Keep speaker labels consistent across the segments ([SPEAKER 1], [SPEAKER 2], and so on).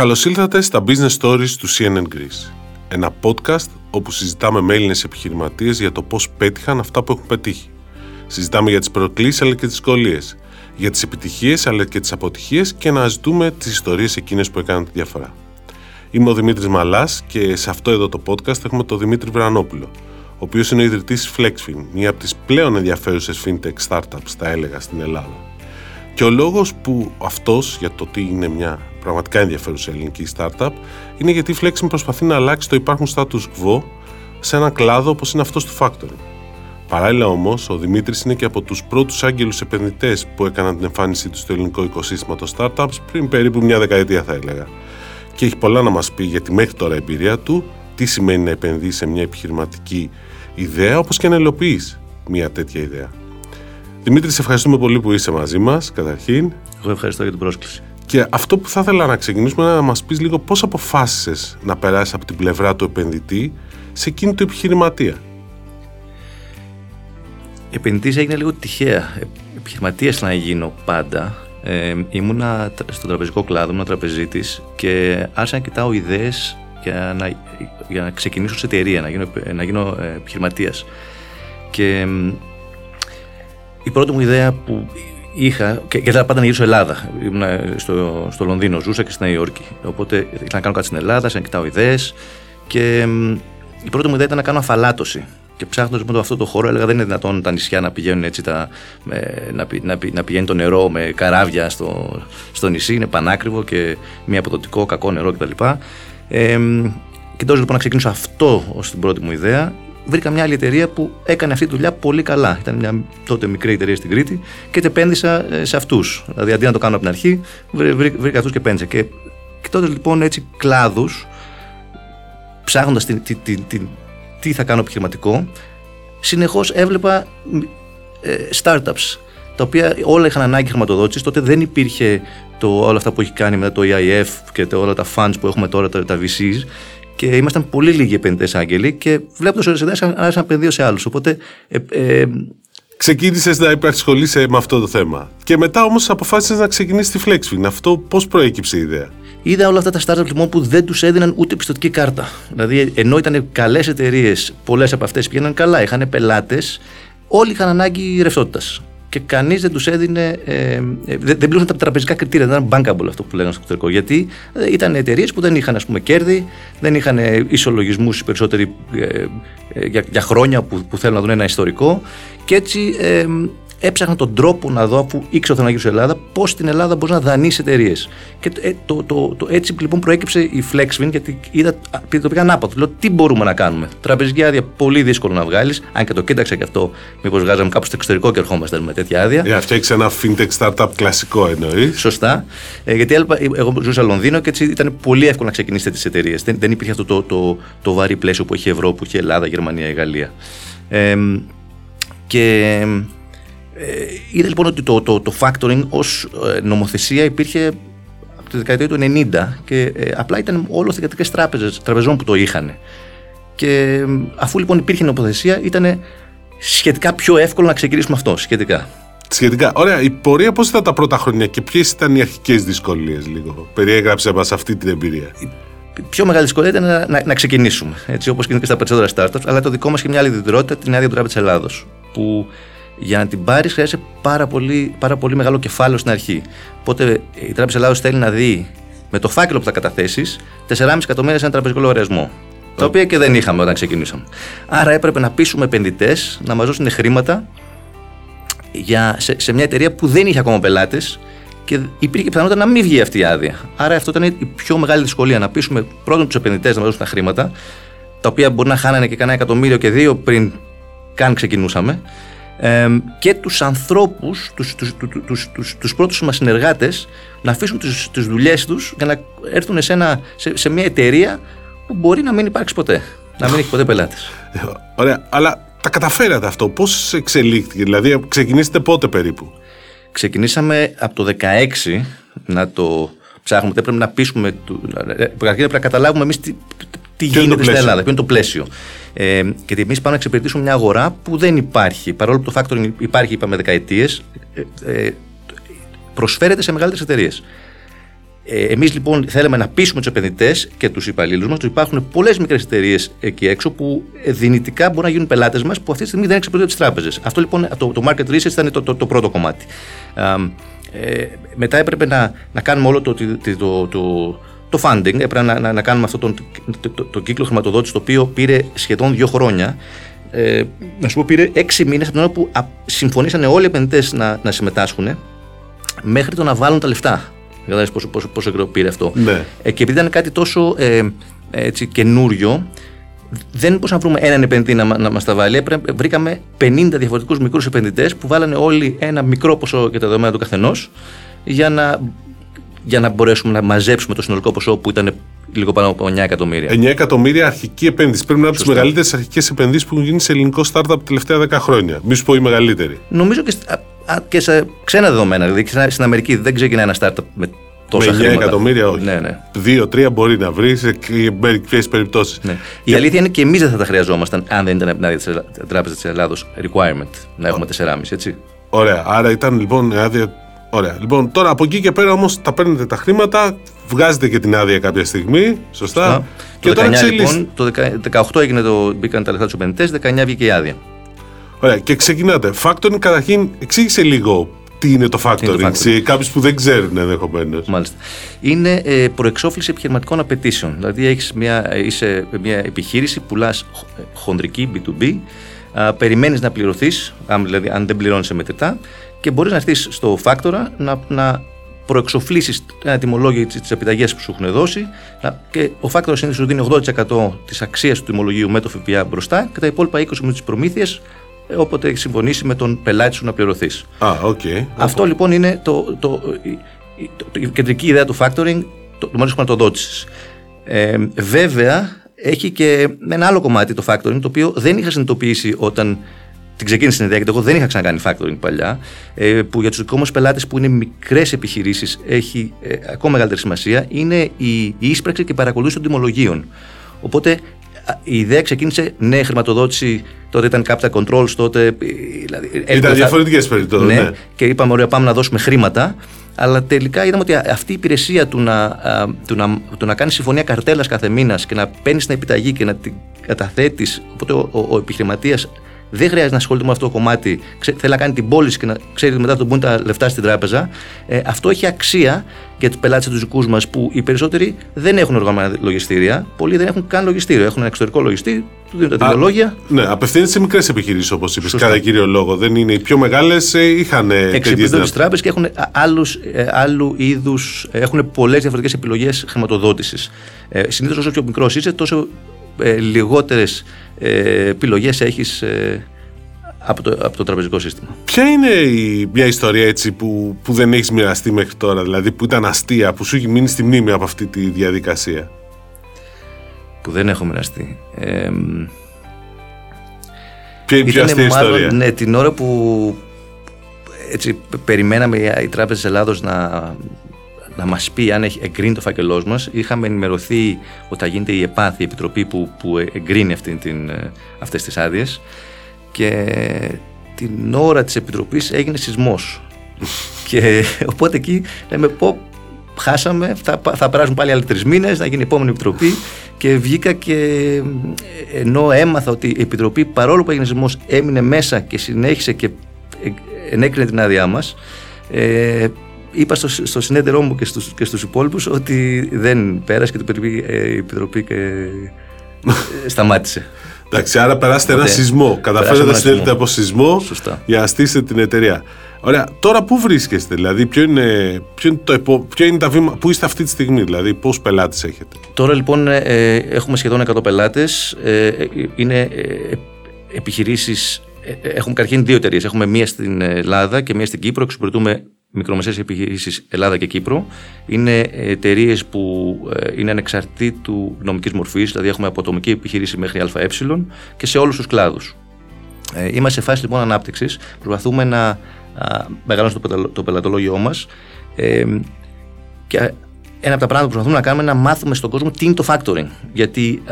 [SPEAKER 1] Καλώς ήλθατε στα Business Stories του CNN Greece. Ένα podcast όπου συζητάμε με Έλληνες επιχειρηματίες για το πώς πέτυχαν αυτά που έχουν πετύχει. Συζητάμε για τις προκλήσεις αλλά και τις δυσκολίες, για τις επιτυχίες αλλά και τις αποτυχίες και αναζητούμε τις ιστορίες εκείνες που έκαναν τη διαφορά. Είμαι ο Δημήτρης Μαλάς και σε αυτό εδώ το podcast έχουμε τον Δημήτρη Βρανόπουλο, ο οποίος είναι ο ιδρυτής Flexfin, μία από τις πλέον ενδιαφέρουσες fintech startups, τα έλεγα στην Ελλάδα. Και ο λόγος που αυτός για το τι είναι μια πραγματικά ενδιαφέρουσα ελληνική startup είναι γιατί η Flexim προσπαθεί να αλλάξει το υπάρχον status quo σε έναν κλάδο όπως είναι αυτός του factoring. Παράλληλα όμως, ο Δημήτρης είναι και από τους πρώτους άγγελους επενδυτές που έκαναν την εμφάνισή τους στο ελληνικό οικοσύστημα των startups πριν περίπου μια δεκαετία, θα έλεγα. Και έχει πολλά να μας πει για τη μέχρι τώρα εμπειρία του, τι σημαίνει να επενδύεις σε μια επιχειρηματική ιδέα, όπως και να υλοποιείς μια τέτοια ιδέα. Δημήτρη, σε ευχαριστούμε πολύ που είσαι μαζί μας, καταρχήν.
[SPEAKER 2] Εγώ ευχαριστώ για την πρόσκληση.
[SPEAKER 1] Και αυτό που θα ήθελα να ξεκινήσουμε είναι να μας πεις λίγο πώς αποφάσισες να περάσεις από την πλευρά του επενδυτή σε εκείνη του επιχειρηματία.
[SPEAKER 2] Επενδυτής έγινε λίγο τυχαία. Επιχειρηματίας να γίνω πάντα. Ε, ήμουνα στον τραπεζικό κλάδο, ήμουν τραπεζίτης και άρχισα να κοιτάω ιδέες για να, για να ξεκινήσω σε εταιρεία, να γίνω, να γίνω ε, επιχειρηματίας. Και η πρώτη μου ιδέα που είχα. και ήθελα πάντα να γυρίσω Ελλάδα. Ήμουν στο, στο Λονδίνο, ζούσα και στη Νέα Υόρκη. Οπότε ήθελα να κάνω κάτι στην Ελλάδα, να κοιτάω ιδέες. Και η πρώτη μου ιδέα ήταν να κάνω αφαλάτωση. Και ψάχνοντας λοιπόν αυτό το χώρο, έλεγα δεν είναι δυνατόν τα νησιά να πηγαίνουν έτσι, τα, να, να, να, πηγαίνει το νερό με καράβια στο, στο νησί. Είναι πανάκριβο και μη αποδοτικό, κακό νερό κτλ. Ε, Κοιτάζω λοιπόν να ξεκινήσω αυτό ως την πρώτη μου ιδέα βρήκα μια άλλη εταιρεία που έκανε αυτή τη δουλειά πολύ καλά. Ήταν μια τότε μικρή εταιρεία στην Κρήτη και επένδυσα ε, σε αυτούς. Δηλαδή αντί να το κάνω από την αρχή, βρήκα αυτούς και επένδυσα. Και τότε λοιπόν έτσι κλάδους, ψάχνοντας τι θα κάνω επιχειρηματικό, συνεχώς έβλεπα ε, startups τα οποία όλα είχαν ανάγκη χρηματοδότησης. Τότε δεν υπήρχε το, όλα αυτά που έχει κάνει μετά το EIF και το, όλα τα funds που έχουμε τώρα, τα, τα VCs και ήμασταν πολύ λίγοι επενδυτές άγγελοι και βλέποντα όλε τι ιδέε, άρχισα να επενδύω σε άλλους. Οπότε. Ε, ε,
[SPEAKER 1] Ξεκίνησες να υπερασχολείσαι με αυτό το θέμα. Και μετά όμως αποφάσισες να ξεκινήσεις τη Flexfin. Αυτό πώς προέκυψε η ιδέα;
[SPEAKER 2] Είδα όλα αυτά τα startup λοιπόν που δεν τους έδιναν ούτε πιστοτική κάρτα. Δηλαδή, ενώ ήταν καλές εταιρείες, πολλές από αυτές πήγαιναν καλά, είχαν πελάτες, όλοι είχαν ανάγκη ρευστότητας και κανείς δεν τους έδινε. Ε, ε, δεν πλήρωσαν τα τραπεζικά κριτήρια, δεν ήταν bankable αυτό που λέγανε στο εξωτερικό. Γιατί ε, ήταν εταιρείες που δεν είχαν ας πούμε, κέρδη, δεν είχαν ισολογισμούς οι περισσότεροι ε, ε, για, για χρόνια που, που θέλουν να δουν ένα ιστορικό. Και έτσι έψαχνα τον τρόπο να δω, αφού ήξερα ότι θα γύρω στην Ελλάδα, πώς στην Ελλάδα μπορείς να δανείσει εταιρείες. Και ε, το, το, το, έτσι λοιπόν προέκυψε η Flexfin, γιατί είδα, το πήγα ανάποδο. Λέω τι μπορούμε να κάνουμε. Τραπεζική άδεια πολύ δύσκολο να βγάλεις, αν και το κοίταξα και αυτό, μήπως βγάζαμε κάπου στο εξωτερικό και ερχόμαστε με τέτοια άδεια.
[SPEAKER 1] Για αυτό έχει ένα fintech startup κλασικό εννοείς.
[SPEAKER 2] Σωστά. Ε, γιατί εγώ ζούσα Λονδίνο και έτσι ήταν πολύ εύκολο να ξεκινήσετε τις εταιρείες. Δεν, δεν υπήρχε αυτό το, το, το, βαρύ πλαίσιο που έχει η Ευρώπη, που έχει η Ελλάδα, η Γερμανία, η Γαλλία. Ε, και ε, είδα λοιπόν ότι το, το, το factoring ως ε, νομοθεσία υπήρχε από τη δεκαετία του 90 και ε, απλά ήταν όλο θηγατρικές τράπεζες, τραπεζών που το είχαν. Και αφού λοιπόν υπήρχε νομοθεσία ήταν σχετικά πιο εύκολο να ξεκινήσουμε αυτό, σχετικά.
[SPEAKER 1] Σχετικά. Ωραία. Η πορεία πώς ήταν τα πρώτα χρόνια και ποιες ήταν οι αρχικές δυσκολίες, λίγο; Περιέγραψε μας αυτή την εμπειρία.
[SPEAKER 2] Η πιο μεγάλη δυσκολία ήταν να, να, να ξεκινήσουμε. Έτσι, όπως και στα περισσότερα startups. Αλλά το δικό μας και μια άλλη ιδιαιτερότητα, την άδεια του Τράπεζα Ελλάδος. Που για να την πάρεις χρειάζεται πάρα πολύ, πάρα πολύ μεγάλο κεφάλαιο στην αρχή. Οπότε η Τράπεζα Ελλάδος θέλει να δει με το φάκελο που θα καταθέσεις 4,5 εκατομμύρια σε ένα τραπεζικό λογαριασμό. Τα οποία και δεν είχαμε όταν ξεκινήσαμε. Άρα έπρεπε να πείσουμε επενδυτές να μας δώσουν χρήματα για, σε, σε μια εταιρεία που δεν είχε ακόμα πελάτες και υπήρχε πιθανότητα να μην βγει αυτή η άδεια. Άρα αυτό ήταν η πιο μεγάλη δυσκολία. Να πείσουμε πρώτον τους επενδυτές να μας δώσουν τα χρήματα, τα οποία μπορεί να χάνανε και κανένα εκατομμύριο και δύο πριν καν ξεκινούσαμε και τους ανθρώπους, τους, τους, τους, τους, τους πρώτους μας συνεργάτες να αφήσουν τις, τις δουλειές τους για να έρθουν σε, ένα, σε, σε μια εταιρεία που μπορεί να μην υπάρξει ποτέ, να μην έχει ποτέ πελάτες.
[SPEAKER 1] Ωραία, αλλά τα καταφέρατε αυτό, πώς εξελίχθηκε, δηλαδή ξεκινήσετε πότε περίπου.
[SPEAKER 2] Ξεκινήσαμε από το 16 να το ψάχνουμε, πρέπει να πείσουμε, πρέπει να καταλάβουμε εμείς τι, τι γίνεται στην Ελλάδα, ποιο είναι το πλαίσιο; Ε, γιατί εμείς πάμε να εξυπηρετήσουμε μια αγορά που δεν υπάρχει. Παρόλο που το factoring υπάρχει, είπαμε, δεκαετίες, ε, ε, προσφέρεται σε μεγαλύτερες εταιρείες. Ε, Εμείς λοιπόν θέλαμε να πείσουμε τους επενδυτές και τους υπαλλήλους μας ότι υπάρχουν πολλές μικρές εταιρείες εκεί έξω που δυνητικά μπορούν να γίνουν πελάτες μας που αυτή τη στιγμή δεν εξυπηρετούν τις τράπεζες. Αυτό λοιπόν το, το market research ήταν το, το, το πρώτο κομμάτι. Ε, μετά έπρεπε να, να κάνουμε όλο το, το, το, το funding, έπρεπε να, να, να κάνουμε αυτό το, το, το, κύκλο χρηματοδότησης το οποίο πήρε σχεδόν δύο χρόνια. Ε, να σου πω, πήρε έξι μήνες από την ώρα που συμφωνήσαν όλοι οι επενδυτές να, να συμμετάσχουν μέχρι το να βάλουν τα λεφτά. Καταλάβει πόσο, πόσο, πόσο καιρό πήρε αυτό.
[SPEAKER 1] Ναι.
[SPEAKER 2] Ε, και επειδή ήταν κάτι τόσο ε, έτσι, καινούριο, δεν μπορούσαμε να βρούμε έναν επενδυτή να, να μας τα βάλει. βρήκαμε 50 διαφορετικούς μικρούς επενδυτές που βάλανε όλοι ένα μικρό ποσό για τα δεδομένα του καθενός για να, για να μπορέσουμε να μαζέψουμε το συνολικό ποσό που ήταν λίγο πάνω από 9 εκατομμύρια.
[SPEAKER 1] 9 εκατομμύρια αρχική επένδυση. Πρέπει να είναι από τι μεγαλύτερες αρχικές επενδύσεις που έχουν γίνει σε ελληνικό startup τα τελευταία 10 χρόνια. Μη σου πω η μεγαλύτερη.
[SPEAKER 2] Νομίζω και, και σε ξένα δεδομένα. Δηλαδή στην Αμερική δεν ξεκινάει ένα startup με τόσα
[SPEAKER 1] με 9 εκατομμύρια όχι.
[SPEAKER 2] Ναι, ναι.
[SPEAKER 1] Δύο-τρία μπορεί να βρει σε μερικές περιπτώσεις.
[SPEAKER 2] Ναι. Η αλήθεια είναι και εμείς δεν θα τα χρειαζόμασταν αν δεν ήταν από την Τράπεζας της Ελλάδος requirement να έχουμε 4,5 έτσι.
[SPEAKER 1] Ωραία. Άρα ήταν λοιπόν άδεια. Ωραία. Λοιπόν, τώρα από εκεί και πέρα όμως τα παίρνετε τα χρήματα, βγάζετε και την άδεια κάποια στιγμή. Σωστά.
[SPEAKER 2] Σωστά. Και το τώρα 19, λοιπόν, το 18 έγινε το, μπήκαν τα λεφτά τους επενδυτές, 19 βγήκε η άδεια.
[SPEAKER 1] Ωραία. Και ξεκινάτε. Factoring καταρχήν εξήγησε λίγο τι είναι το factoring, σε κάποιους που δεν ξέρουν ενδεχομένως.
[SPEAKER 2] Μάλιστα. Είναι ε, προεξόφληση επιχειρηματικών απαιτήσεων. Δηλαδή, έχεις μια, είσαι μια επιχείρηση, πουλάς χονδρική B2B, περιμένεις να πληρωθείς, αν, δηλαδή, αν δεν πληρώνεις μετρητά, και μπορείς να έρθεις στο factor να, να προεξοφλήσεις ένα τιμολόγιο της επιταγή που σου έχουν δώσει να, και ο factor συνήθως σου δίνει 80% της αξίας του τιμολογίου με το ΦΠΑ μπροστά και τα υπόλοιπα 20% με τις προμήθειες όποτε έχεις συμφωνήσει με τον πελάτη σου να πληρωθείς.
[SPEAKER 1] Ah, okay.
[SPEAKER 2] Αυτό λοιπόν είναι το, το, το, η κεντρική ιδέα του factoring, το, το μόνος χρηματοδότησης. Ε, βέβαια, έχει και ένα άλλο κομμάτι το factoring, το οποίο δεν είχα συνειδητοποιήσει όταν την ξεκίνησε την ιδέα, γιατί εγώ δεν είχα ξανακάνει factoring παλιά, ε, που για τους δικούς μας πελάτες που είναι μικρές επιχειρήσεις έχει ε, ακόμα μεγαλύτερη σημασία, είναι η, η ίσπραξη και η παρακολούθηση των τιμολογίων. Οπότε η ιδέα ξεκίνησε, ναι, χρηματοδότηση, τότε ήταν capital controls, τότε.
[SPEAKER 1] Δηλαδή, ήταν διαφορετικές περιπτώσεις. Ναι, ναι,
[SPEAKER 2] και είπαμε, ωραία, πάμε να δώσουμε χρήματα. Αλλά τελικά είδαμε ότι αυτή η υπηρεσία του να, του να, του να κάνεις συμφωνία καρτέλας κάθε μήνας και να παίρνεις την επιταγή και να την καταθέτεις. Οπότε ο, ο, ο επιχειρηματίας δεν χρειάζεται να ασχολείται με αυτό το κομμάτι. θέλει να κάνει την πώληση και να ξέρει ότι μετά τον μπουν τα λεφτά στην τράπεζα. Ε, αυτό έχει αξία για τους πελάτες τους δικούς μας που οι περισσότεροι δεν έχουν οργανωμένα λογιστήρια. Πολλοί δεν έχουν καν λογιστήριο. Έχουν ένα εξωτερικό λογιστή, του δίνουν τα τιμολόγια.
[SPEAKER 1] Ναι, απευθύνεται σε μικρές επιχειρήσεις όπως είπες. Κατά κύριο λόγο. Δεν είναι οι πιο μεγάλες, ε, είχαν.
[SPEAKER 2] Εξυπηρετούν τις τράπεζες και έχουν άλλους, ε, άλλου είδους. Έχουν πολλές διαφορετικές επιλογές χρηματοδότησης. Ε, Συνήθως όσο πιο μικρός είσαι, τόσο ε, λιγότερες ε, επιλογές έχεις ε, από, το, από το τραπεζικό σύστημα.
[SPEAKER 1] Ποια είναι η, μια ιστορία έτσι που, που δεν έχεις μοιραστεί μέχρι τώρα, δηλαδή που ήταν αστεία, που σου έχει μείνει στη μνήμη από αυτή τη διαδικασία;
[SPEAKER 2] Που δεν έχω μοιραστεί. Ε,
[SPEAKER 1] Ποια είναι η πιο αστεία ιστορία;
[SPEAKER 2] Ναι, την ώρα που έτσι, περιμέναμε η Τράπεζα της Ελλάδος να να μας πει αν έχει εγκρίνει το φάκελός μας. Είχαμε ενημερωθεί ότι θα γίνεται η ΕΠΑΘ, η επιτροπή που, που εγκρίνει αυτές τις άδειες. Και την ώρα της επιτροπής έγινε σεισμός. και οπότε εκεί λέμε πω χάσαμε, θα, θα περάσουν πάλι άλλοι τρεις μήνες, να γίνει η επόμενη επιτροπή. Και βγήκα και ενώ έμαθα ότι η επιτροπή παρόλο που έγινε σεισμός έμεινε μέσα και συνέχισε και ενέκρινε την άδειά μας. Ε, είπα στο, στο συνέδερό μου και στους, και στους υπόλοιπους ότι δεν πέρασε και το περιπεί, ε, η Επιτροπή και ε, σταμάτησε.
[SPEAKER 1] Εντάξει, άρα περάσετε ένα σεισμό. Καταφέρατε να συνέλθετε από σεισμό Σωστά. για να στήσετε την εταιρεία. Ωραία. Τώρα πού βρίσκεστε, δηλαδή, ποιο είναι, ποιο είναι, το, ποιο είναι τα βήματα, πού είστε αυτή τη στιγμή, δηλαδή, πόσους πελάτες έχετε;
[SPEAKER 2] Τώρα λοιπόν ε, έχουμε σχεδόν 100 πελάτες. Ε, είναι ε, επιχειρήσεις. Έχουμε καταρχήν δύο εταιρείες. Έχουμε μία στην Ελλάδα και μία στην Κύπρο. Εξυπηρετούμε μικρομεσαίες επιχειρήσεις Ελλάδα και Κύπρο. Είναι εταιρείες που ε, είναι ανεξαρτήτου νομικής μορφής, δηλαδή έχουμε από ατομική επιχείρηση μέχρι ΑΕ και σε όλους τους κλάδους. Ε, είμαστε σε φάση λοιπόν ανάπτυξης, προσπαθούμε να μεγαλώσουμε το πελατολόγιο μας ε, και ένα από τα πράγματα που προσπαθούμε να κάνουμε είναι να μάθουμε στον κόσμο τι είναι το factoring. Γιατί,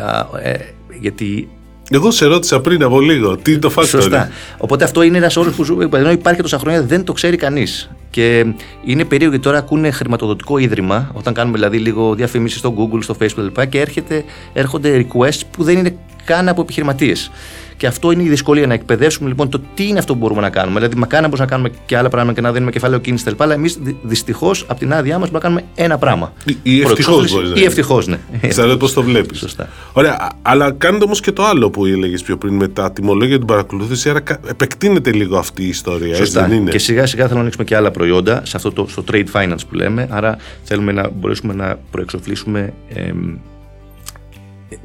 [SPEAKER 2] γιατί
[SPEAKER 1] Εγώ σε ρώτησα πριν από λίγο. Τι είναι το factoring.
[SPEAKER 2] Σωστά. Οπότε αυτό είναι ένας όρος που ενώ υπάρχει τόσα χρόνια δεν το ξέρει κανείς. Και είναι περίεργο γιατί τώρα ακούνε χρηματοδοτικό ίδρυμα, όταν κάνουμε δηλαδή λίγο διαφήμιση στο Google, στο Facebook κλπ. Και έρχεται, έρχονται requests που δεν είναι καν από επιχειρηματίες. Και αυτό είναι η δυσκολία να εκπαιδεύσουμε λοιπόν το τι είναι αυτό που μπορούμε να κάνουμε. Δηλαδή, μακάρι να μπορούμε να κάνουμε και άλλα πράγματα και να δίνουμε κεφάλαιο κίνηση κτλ. Αλλά εμείς δυστυχώς από την άδειά μας μπορούμε να κάνουμε ένα πράγμα.
[SPEAKER 1] Ή ευτυχώς μπορείς
[SPEAKER 2] Ή ευτυχώς, ναι.
[SPEAKER 1] Ξέρω πώς το βλέπεις.
[SPEAKER 2] Σωστά.
[SPEAKER 1] Ωραία. Αλλά κάνετε όμως και το άλλο που έλεγες πιο πριν με τα τιμολόγια την παρακολούθηση. Άρα επεκτείνεται λίγο αυτή η ιστορία.
[SPEAKER 2] Σωστά.
[SPEAKER 1] Έτσι δεν είναι;
[SPEAKER 2] Και σιγά σιγά θέλουμε να ανοίξουμε και άλλα προϊόντα σε αυτό το στο trade finance που λέμε. Άρα θέλουμε να μπορέσουμε να προεξοφλήσουμε. Ε,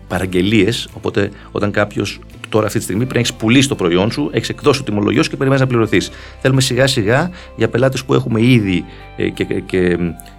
[SPEAKER 2] παραγγελίες. Οπότε, όταν κάποιος τώρα αυτή τη στιγμή πρέπει να έχεις πουλήσει το προϊόν σου, έχεις εκδώσει το τιμολογιό και περιμένεις να πληρωθείς. Θέλουμε σιγά σιγά για πελάτες που έχουμε ήδη ε, και, και, και,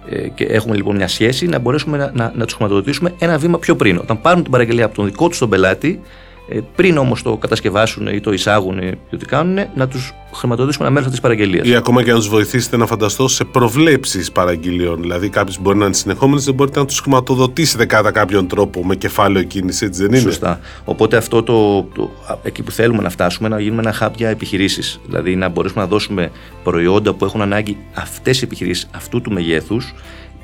[SPEAKER 2] ε, και, έχουμε λοιπόν μια σχέση να μπορέσουμε να, να, να τους χρηματοδοτήσουμε ένα βήμα πιο πριν. Όταν πάρουν την παραγγελία από τον δικό τους τον πελάτη, ε, πριν όμως το κατασκευάσουν ή το εισάγουν ή ό,τι κάνουν, να τους χρηματοδοτήσουμε ένα μέρος της παραγγελίας.
[SPEAKER 1] Ή ακόμα και να τους βοηθήσετε να φανταστώ σε προβλέψεις παραγγελιών. Δηλαδή, κάποιος μπορεί να είναι συνεχόμενε, δεν μπορείτε να τους χρηματοδοτήσετε κατά κάποιον τρόπο με κεφάλαιο κίνηση, έτσι δεν είναι;
[SPEAKER 2] Σωστά. Οπότε αυτό το, το, εκεί που θέλουμε να φτάσουμε, να γίνουμε ένα hub για επιχειρήσεις. Δηλαδή, να μπορέσουμε να δώσουμε προϊόντα που έχουν ανάγκη αυτές οι επιχειρήσεις αυτού του μεγέθους,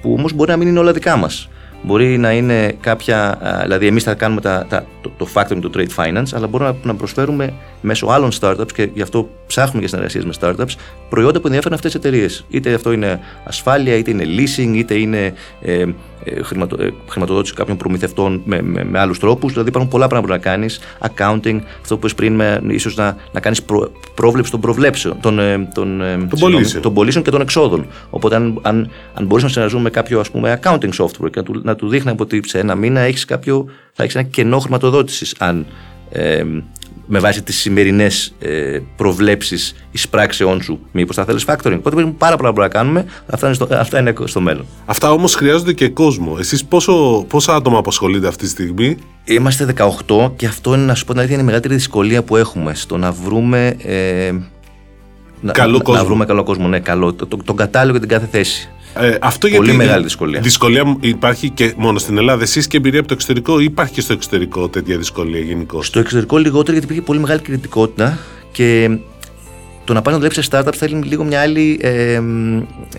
[SPEAKER 2] που όμως μπορεί να μην είναι όλα δικά μας. Μπορεί να είναι κάποια, δηλαδή εμείς θα κάνουμε τα, τα, το, το factoring του trade finance, αλλά μπορούμε να, προσφέρουμε μέσω άλλων startups και γι' αυτό ψάχνουμε για συνεργασίες με startups προϊόντα που ενδιαφέρουν αυτές τις εταιρείες. Είτε αυτό είναι ασφάλεια, είτε είναι leasing, είτε είναι ε, ε, χρηματο, ε, χρηματοδότηση κάποιων προμηθευτών με, με, με άλλους τρόπους. Δηλαδή υπάρχουν πολλά πράγματα που να κάνεις. Accounting, αυτό που είπε πριν, ίσως να, να κάνεις προ, πρόβλεψη των προβλέψεων, των, των,
[SPEAKER 1] των, πωλήσεων.
[SPEAKER 2] των πωλήσεων και των εξόδων. Οπότε, αν, αν, αν μπορείς να συνεργαζούμε με κάποιο ας πούμε, accounting software και να του, να του δείχνει ότι σε ένα μήνα έχεις κάποιο, θα έχεις ένα κενό χρηματοδότησης. Αν ε, με βάση τις σημερινές ε, προβλέψεις εισπράξεών σου, μήπως θα θέλεις factoring. Οπότε υπάρχουν πάρα πολλά που να κάνουμε. Αυτά είναι στο, αυτά είναι στο μέλλον.
[SPEAKER 1] Αυτά όμως χρειάζονται και κόσμο. Εσείς πόσα άτομα απασχολείτε αυτή τη στιγμή,
[SPEAKER 2] Είμαστε 18 και αυτό είναι, να σου πω την αλήθεια, είναι η μεγαλύτερη δυσκολία που έχουμε στο να βρούμε. Ε,
[SPEAKER 1] καλό
[SPEAKER 2] να,
[SPEAKER 1] κόσμο.
[SPEAKER 2] να βρούμε καλό κόσμο, ναι, καλό. Το, το, τον κατάλληλο για την κάθε θέση.
[SPEAKER 1] Ε, αυτό
[SPEAKER 2] Πολύ
[SPEAKER 1] γιατί
[SPEAKER 2] μεγάλη δυσκολία.
[SPEAKER 1] Δυσκολία υπάρχει και μόνο στην Ελλάδα. Εσείς και εμπειρία από το εξωτερικό, ή υπάρχει και στο εξωτερικό τέτοια δυσκολία γενικώ;
[SPEAKER 2] Στο εξωτερικό λιγότερο γιατί υπήρχε πολύ μεγάλη κινητικότητα και το να πάει να δουλέψει σε startup θέλει λίγο μια άλλη ε,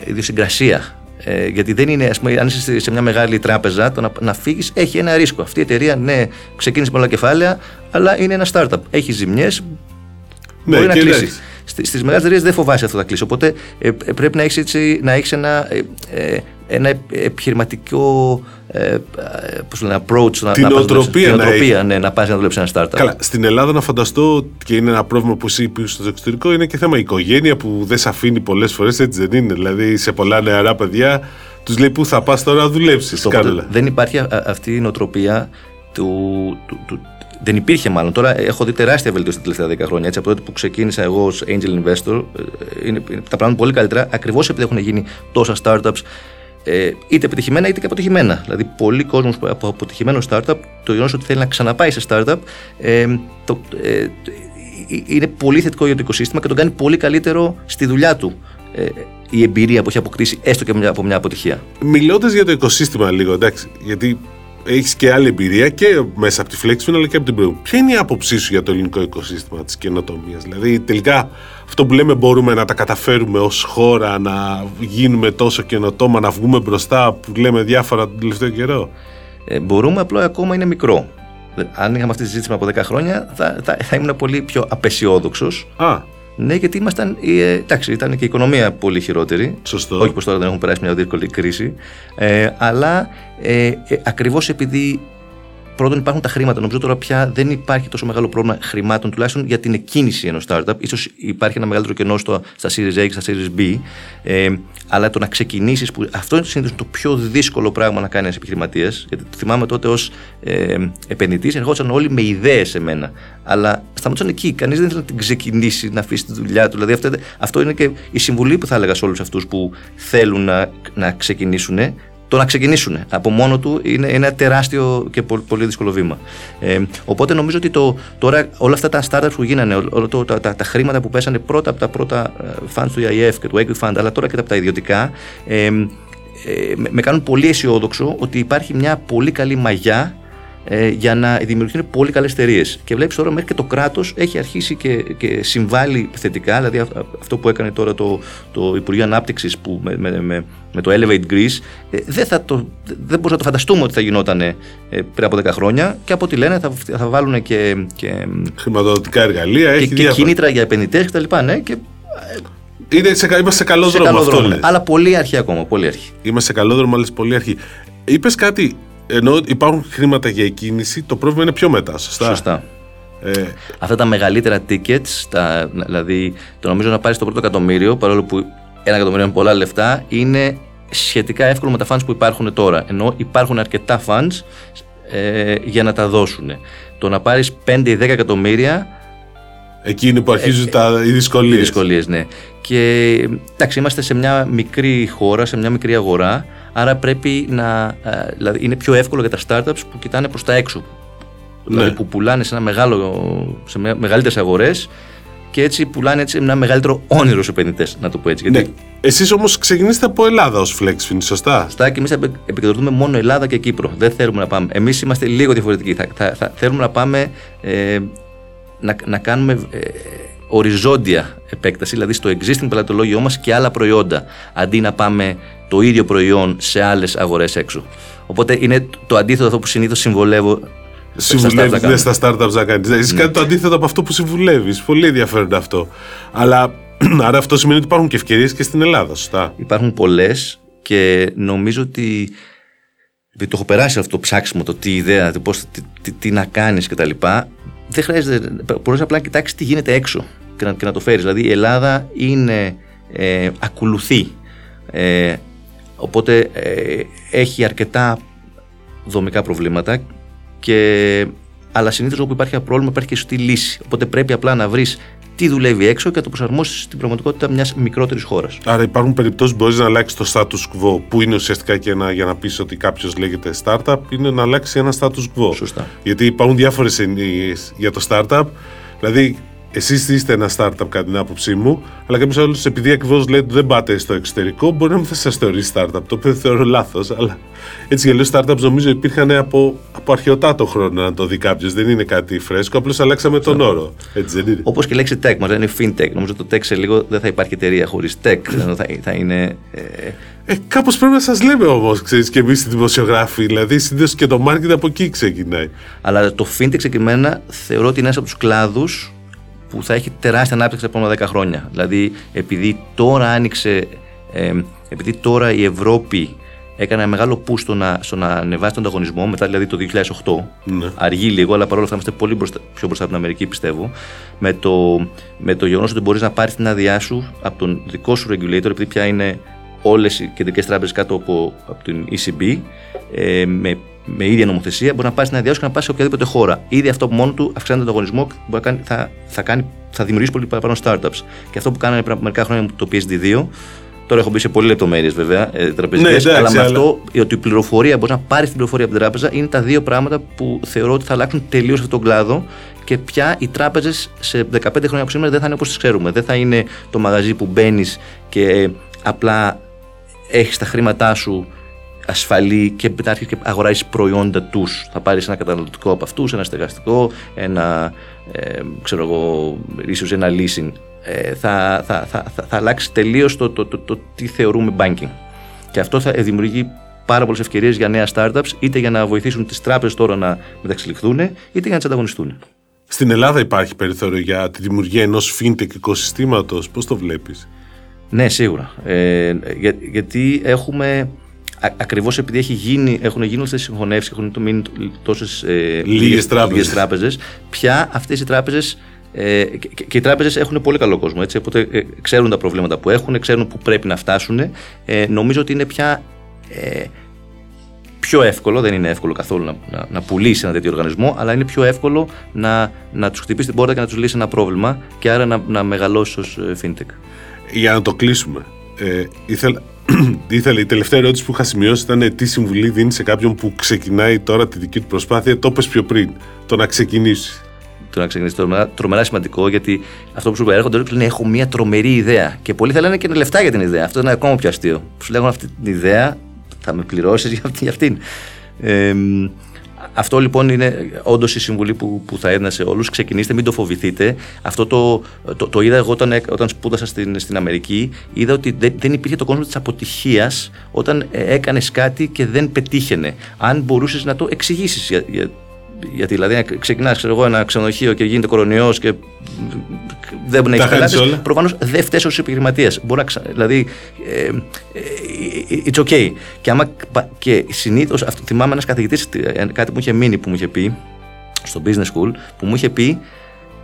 [SPEAKER 2] ιδιοσυγκρασία. Ε, γιατί δεν είναι, ας πούμε, αν είσαι σε μια μεγάλη τράπεζα, το να, να φύγεις έχει ένα ρίσκο. Αυτή η εταιρεία, ναι, ξεκίνησε με πολλά κεφάλαια, αλλά είναι ένα startup. Έχει ζημιές,
[SPEAKER 1] Ναι,
[SPEAKER 2] μπορεί να
[SPEAKER 1] και
[SPEAKER 2] κλείσει.
[SPEAKER 1] εντάξει.
[SPEAKER 2] Στις μεγάλες εταιρείες δεν φοβάσαι αυτό να κλείσει. Οπότε ε, ε, πρέπει να έχεις να έχεις ένα, ε, ε, ένα επιχειρηματικό ε, ε, πώς το λένε, approach. να-
[SPEAKER 1] Την
[SPEAKER 2] να πας να
[SPEAKER 1] νοοτροπία
[SPEAKER 2] δουλέψεις- την
[SPEAKER 1] να
[SPEAKER 2] νοοτροπία, ναι, να πας να δουλέψεις ένα startup.
[SPEAKER 1] Καλά, στην Ελλάδα να φανταστώ και είναι ένα πρόβλημα που εσύ είπες στο εξωτερικό είναι και θέμα οικογένεια που δεν σε αφήνει πολλές φορές έτσι δεν είναι. Δηλαδή σε πολλά νεαρά παιδιά τους λέει πού θα πας τώρα να δουλέψεις.
[SPEAKER 2] Στο οπότε δεν υπάρχει α- α- αυτή η νοοτροπία του, του, του- δεν υπήρχε μάλλον. Τώρα έχω δει τεράστια βελτίωση τα τελευταία 10 χρόνια. Έτσι, από τότε που ξεκίνησα εγώ ως angel investor, ε, είναι, είναι τα πράγματα πολύ καλύτερα ακριβώς επειδή έχουν γίνει τόσα startups ε, είτε επιτυχημένα είτε και αποτυχημένα. Δηλαδή, πολλοί κόσμοι από αποτυχημένο startup, το γεγονός ότι θέλει να ξαναπάει σε startup, ε, το, ε, ε, είναι πολύ θετικό για το οικοσύστημα και τον κάνει πολύ καλύτερο στη δουλειά του. Ε, η εμπειρία που έχει αποκτήσει έστω και μια- από μια αποτυχία.
[SPEAKER 1] Μιλώντας για το οικοσύστημα λίγο, εντάξει, γιατί έχεις και άλλη εμπειρία και μέσα από τη Flexfin αλλά και από την προηγούμενη. Ποια είναι η άποψή σου για το ελληνικό οικοσύστημα της καινοτομίας, Δηλαδή, τελικά αυτό που λέμε μπορούμε να τα καταφέρουμε ως χώρα, να γίνουμε τόσο καινοτόμα, να βγούμε μπροστά που λέμε διάφορα τον τελευταίο καιρό;
[SPEAKER 2] Ε, μπορούμε, απλά ακόμα είναι μικρό. Ε, Αν είχαμε αυτή τη συζήτηση από 10 χρόνια, θα, θα, θα ήμουν πολύ πιο απεσιόδοξος.
[SPEAKER 1] Α,
[SPEAKER 2] Ναι, γιατί ήμασταν. ε, εντάξει, ήταν και η οικονομία πολύ χειρότερη.
[SPEAKER 1] σωστό.
[SPEAKER 2] Όχι πως τώρα δεν έχουν περάσει μια δύσκολη κρίση. Ε, αλλά ε, ε, ακριβώς επειδή πρώτον υπάρχουν τα χρήματα. Νομίζω τώρα πια δεν υπάρχει τόσο μεγάλο πρόβλημα χρημάτων, τουλάχιστον για την εκκίνηση ενός startup. σω υπάρχει ένα μεγαλύτερο κενό στο, στα Series A και στα Series B. Ε, αλλά το να ξεκινήσεις, που αυτό είναι συνήθως το πιο δύσκολο πράγμα να κάνει ένας επιχειρηματίας. Γιατί το θυμάμαι τότε ως ε, επενδυτής, ερχόντουσαν όλοι με ιδέες σε μένα. Αλλά σταματούσαν εκεί. Κανείς δεν ήθελε να την ξεκινήσει, να αφήσει τη δουλειά του. Δηλαδή αυτό, αυτό είναι και η συμβουλή που θα έλεγα σε όλους αυτούς που θέλουν να, να ξεκινήσουν το να ξεκινήσουν από μόνο του είναι ένα τεράστιο και πολύ, πολύ δύσκολο βήμα. Ε, οπότε νομίζω ότι το, τώρα όλα αυτά τα startups που γίνανε, όλα το, τα, τα, τα χρήματα που πέσανε πρώτα από τα πρώτα ε, funds του EIF και του Equity Fund, αλλά τώρα και από τα ιδιωτικά, ε, ε, με, με κάνουν πολύ αισιόδοξο ότι υπάρχει μια πολύ καλή μαγιά ε, για να δημιουργηθούν πολύ καλές εταιρείες. Και βλέπεις τώρα μέχρι και το κράτος έχει αρχίσει και, και συμβάλλει θετικά. Δηλαδή αυτό που έκανε τώρα το, το Υπουργείο Ανάπτυξης με, με, με, με, το Elevate Greece, ε, δεν, θα το, δεν μπορούμε να το φανταστούμε ότι θα γινόταν ε, πριν από 10 χρόνια. Και από ό,τι λένε θα, θα βάλουν και. και
[SPEAKER 1] Χρηματοδοτικά εργαλεία,
[SPEAKER 2] και, και κίνητρα για επενδυτές κτλ. Ναι, και,
[SPEAKER 1] είναι σε, είμαστε σε καλό
[SPEAKER 2] σε
[SPEAKER 1] δρόμο,
[SPEAKER 2] καλό
[SPEAKER 1] αυτό
[SPEAKER 2] δρόμο.
[SPEAKER 1] λες.
[SPEAKER 2] Αλλά πολύ αρχή ακόμα. Πολύ αρχή.
[SPEAKER 1] Είμαστε σε καλό δρόμο, αλλά σε πολύ αρχή. Είπες κάτι, ενώ υπάρχουν χρήματα για εκκίνηση, το πρόβλημα είναι πιο μετά, σωστά;
[SPEAKER 2] Σωστά.
[SPEAKER 1] Ε,
[SPEAKER 2] Αυτά τα μεγαλύτερα tickets, τα, δηλαδή το νομίζω να πάρεις το πρώτο εκατομμύριο, παρόλο που ένα εκατομμύριο είναι πολλά λεφτά, είναι σχετικά εύκολο με τα funds που υπάρχουν τώρα. Ενώ υπάρχουν αρκετά funds ε, για να τα δώσουν. Το να πάρεις 5 ή 10 εκατομμύρια
[SPEAKER 1] εκείνοι που αρχίζουν τα, οι δυσκολίες.
[SPEAKER 2] Οι δυσκολίες, ναι. Και εντάξει, είμαστε σε μια μικρή χώρα, σε μια μικρή αγορά, άρα πρέπει να. ε, Δηλαδή είναι πιο εύκολο για τα startups που κοιτάνε προς τα έξω. Δηλαδή που πουλάνε σε, ένα μεγάλο, σε μια- μεγαλύτερες αγορές και έτσι πουλάνε έτσι ένα μεγαλύτερο όνειρο στους επενδυτές, να το πω έτσι.
[SPEAKER 1] Ναι.
[SPEAKER 2] Γιατί
[SPEAKER 1] Εσείς όμως ξεκινήσετε από Ελλάδα ως Flexfin, σωστά;
[SPEAKER 2] Σωστά και εμείς επικεντρωθούμε μόνο Ελλάδα και Κύπρο. Δεν θέλουμε να πάμε. Εμείς είμαστε λίγο διαφορετικοί. Θα, θα, θα- θέλουμε να πάμε ε, να, να κάνουμε ε, οριζόντια επέκταση, δηλαδή στο existing πελατολόγιο μας και άλλα προϊόντα, αντί να πάμε το ίδιο προϊόν σε άλλες αγορές έξω. Οπότε είναι το αντίθετο αυτό που συνήθως συμβολεύω στα startups να
[SPEAKER 1] Συμβουλεύεις
[SPEAKER 2] κάνουμε.
[SPEAKER 1] ναι, στα startups να κάνεις. Εσύ κάνει το αντίθετο από αυτό που συμβουλεύεις. Πολύ ενδιαφέρον αυτό. Αλλά άρα αυτό σημαίνει ότι υπάρχουν και ευκαιρίες και στην Ελλάδα, σωστά.
[SPEAKER 2] Υπάρχουν πολλές και νομίζω ότι. Επειδή το έχω περάσει αυτό το ψάξιμο, το τι ιδέα, το πώς, τι, τι, τι να κάνεις κτλ. Δεν χρειάζεται. Μπορείς απλά να κοιτάξεις τι γίνεται έξω και να, και να το φέρεις. Δηλαδή η Ελλάδα είναι. Ε, ακολουθεί. Ε, οπότε ε, έχει αρκετά δομικά προβλήματα και αλλά συνήθως όπου υπάρχει ένα πρόβλημα υπάρχει και σωστή λύση. Οπότε πρέπει απλά να βρεις τι δουλεύει έξω και να το προσαρμόσεις στην πραγματικότητα μιας μικρότερης χώρας.
[SPEAKER 1] Άρα υπάρχουν περιπτώσεις που μπορείς να αλλάξεις το status quo, που είναι ουσιαστικά και ένα, για να πεις ότι κάποιος λέγεται startup, είναι να αλλάξει ένα status quo.
[SPEAKER 2] Σωστά.
[SPEAKER 1] Γιατί υπάρχουν διάφορες εννοιέ για το startup. Δηλαδή, εσείς είστε ένα startup κατά την άποψή μου, αλλά κάποιος άλλος, επειδή ακριβώς λέτε ότι δεν πάτε στο εξωτερικό, μπορεί να μην θα σας θεωρήσει startup. Το οποίο θεωρώ λάθος, αλλά έτσι για λέω startups νομίζω υπήρχαν από, από αρχαιοτάτο χρόνο να το δει κάποιος. Δεν είναι κάτι φρέσκο, απλώς αλλάξαμε τον όρο. Έτσι δεν είναι.
[SPEAKER 2] Όπως και η λέξη tech, μας λένε fintech. Νομίζω ότι το tech σε λίγο δεν θα υπάρχει εταιρεία χωρίς tech. Ενώ θα, θα είναι. Ε,
[SPEAKER 1] Ε, Κάπως πρέπει να σας λέμε όμως, ξέρεις και εμείς οι δημοσιογράφοι. Δηλαδή, συνήθως και το marketing από εκεί ξεκινάει.
[SPEAKER 2] αλλά το fintech συγκεκριμένα θεωρώ ότι είναι ένας από τους κλάδους που θα έχει τεράστια ανάπτυξη τα επόμενα 10 χρόνια. Δηλαδή, επειδή τώρα άνοιξε, ε, επειδή τώρα η Ευρώπη έκανε ένα μεγάλο push στο να, στο να ανεβάσει τον ανταγωνισμό, μετά δηλαδή το 2008.
[SPEAKER 1] Ναι.
[SPEAKER 2] Αργεί λίγο, αλλά παρόλα αυτά είμαστε πολύ μπροστά, πιο μπροστά από την Αμερική, πιστεύω. Με το, με το γεγονός ότι μπορείς να πάρεις την άδειά σου από τον δικό σου regulator, επειδή πια είναι όλες οι κεντρικές τράπεζες κάτω από, από την ECB, ε, με, με ίδια νομοθεσία, μπορεί να πάρει την άδειά σου και να πας σε οποιαδήποτε χώρα. Ήδη αυτό από μόνο του αυξάνει τον ανταγωνισμό και μπορεί να κάνει, θα, θα, κάνει, θα δημιουργήσει πολύ παραπάνω startups. Και αυτό που κάνανε πριν από μερικά χρόνια με το PSD2, Τώρα έχω μπει σε πολλές λεπτομέρειες βέβαια, ε, τραπεζικές,
[SPEAKER 1] Ναι, εντάξει,
[SPEAKER 2] αλλά με
[SPEAKER 1] αλλά-
[SPEAKER 2] αυτό ότι η πληροφορία, μπορείς να πάρεις την πληροφορία από την τράπεζα, είναι τα δύο πράγματα που θεωρώ ότι θα αλλάξουν τελείως αυτόν τον κλάδο και πια οι τράπεζες σε 15 χρόνια από σήμερα δεν θα είναι όπως τις ξέρουμε. Δεν θα είναι το μαγαζί που μπαίνεις και ε, απλά έχεις τα χρήματά σου ασφαλή και μετά αρχίσει και αγοράζεις προϊόντα τους. Θα πάρεις ένα καταναλωτικό από αυτούς, ένα στεγαστικό, ένα ε, ξέρω εγώ, ίσως ένα leasing. Ε, θα, θα, θα, θα, θα αλλάξει τελείως το, το, το, το, τι θεωρούμε banking. Και αυτό θα δημιουργεί πάρα πολλές ευκαιρίες για νέα startups, είτε για να βοηθήσουν τις τράπεζες τώρα να μεταξελιχθούν, είτε για να τις ανταγωνιστούν.
[SPEAKER 1] Στην Ελλάδα υπάρχει περιθώριο για τη δημιουργία ενός fintech οικοσυστήματος. Πώς το βλέπεις;
[SPEAKER 2] Ναι, σίγουρα. Ε, για, γιατί έχουμε. Ακριβώς επειδή έχει γίνει, έχουν γίνει αυτέ τις συγχωνεύσεις, έχουν μείνει τόσες ε,
[SPEAKER 1] Λίγες τράπεζες.
[SPEAKER 2] λίγες τράπεζες, πια αυτές οι τράπεζες. Ε, και, και- και οι τράπεζες έχουν πολύ καλό κόσμο. Έτσι, οπότε ε, ξέρουν τα προβλήματα που έχουν, ξέρουν που πρέπει να φτάσουν. Ε, νομίζω ότι είναι πια ε, πιο εύκολο, δεν είναι εύκολο καθόλου να, να, να πουλήσει ένα τέτοιο οργανισμό, αλλά είναι πιο εύκολο να, να τους χτυπήσει την πόρτα και να τους λύσει ένα πρόβλημα και άρα να, να μεγαλώσει ως fintech.
[SPEAKER 1] Για να το κλείσουμε. Ε, ήθελα, ήθελα, η τελευταία ερώτηση που είχα σημειώσει ήταν ε, τι συμβουλή δίνεις σε κάποιον που ξεκινάει τώρα τη δική του προσπάθεια; Το είπες πιο πριν. Το να ξεκινήσεις.
[SPEAKER 2] το να ξεκινήσεις τρομερά, τρομερά σημαντικό γιατί αυτό που σου είπα, έρχονται και λένε Έχω μια τρομερή ιδέα. Και πολλοί θα λένε και λεφτά για την ιδέα. Αυτό είναι ακόμα πιο αστείο. Που σου λέγουν αυτή την ιδέα, θα με πληρώσεις για, αυτή- για αυτήν. Ε, αυτό λοιπόν είναι όντως η συμβουλή που, που θα έδινα σε όλους. Ξεκινήστε, μην το φοβηθείτε. Αυτό το, το, το είδα εγώ όταν, όταν σπούδασα στην, στην Αμερική. Είδα ότι δεν, δεν υπήρχε το κόσμο της αποτυχίας όταν ε, έκανες κάτι και δεν πετύχαινε. Αν μπορούσες να το εξηγήσεις για, για, γιατί δηλαδή ξεκινάς εγώ ένα ξενοδοχείο και γίνεται κορονοϊός και δεν μπορεί να έχει πελάτε. Προφανώς δεν φταίει ως επιχειρηματίας. Δηλαδή, ε, ε, it's okay. Και, άμα, και συνήθως θυμάμαι ένας καθηγητής, ε, κάτι που μου είχε μείνει που μου είχε πει στο business school, που μου είχε πει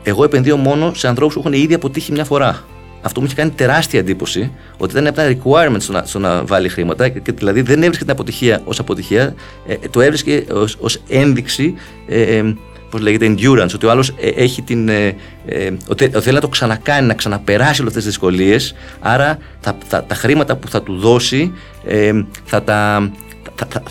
[SPEAKER 2] εγώ επενδύω μόνο σε ανθρώπους που έχουν ήδη αποτύχει μια φορά αυτό μου είχε κάνει τεράστια εντύπωση ότι δεν έπαιρνε requirement στο να, στο να βάλει χρήματα και δηλαδή δεν έβρισκε την αποτυχία ως αποτυχία, ε, το έβρισκε ως ένδειξη. Ε, ε, Πώς λέγεται, endurance, ότι ο άλλος ε, έχει την. Ε, ε, ότι θέλει να το ξανακάνει, να ξαναπεράσει όλες αυτές τις δυσκολίες. Άρα τα, τα, τα, χρήματα που θα του δώσει θα τα. Θα, θα,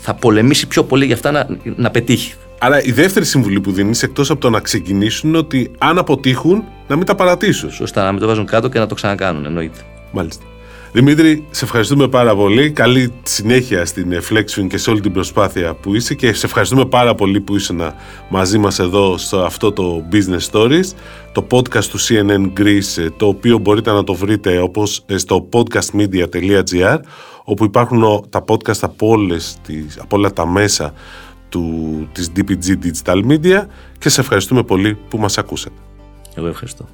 [SPEAKER 2] θα, πολεμήσει πιο πολύ για αυτά να, να πετύχει.
[SPEAKER 1] Άρα η δεύτερη συμβουλή που δίνεις, εκτός από το να ξεκινήσουν, είναι ότι αν αποτύχουν, να μην τα παρατήσουν.
[SPEAKER 2] Σωστά, να μην το βάζουν κάτω και να το ξανακάνουν, εννοείται.
[SPEAKER 1] Μάλιστα. Δημήτρη, σε ευχαριστούμε πάρα πολύ. Καλή συνέχεια στην Flexwing και σε όλη την προσπάθεια που είσαι και σε ευχαριστούμε πάρα πολύ που είσαι μαζί μας εδώ στο αυτό το Business Stories, το podcast του CNN Greece, το οποίο μπορείτε να το βρείτε όπως στο podcastmedia.gr, όπου υπάρχουν τα podcast από, όλες τις, από όλα τα μέσα του, της DPG Digital Media και σε ευχαριστούμε πολύ που μας ακούσατε.
[SPEAKER 2] Εγώ ευχαριστώ.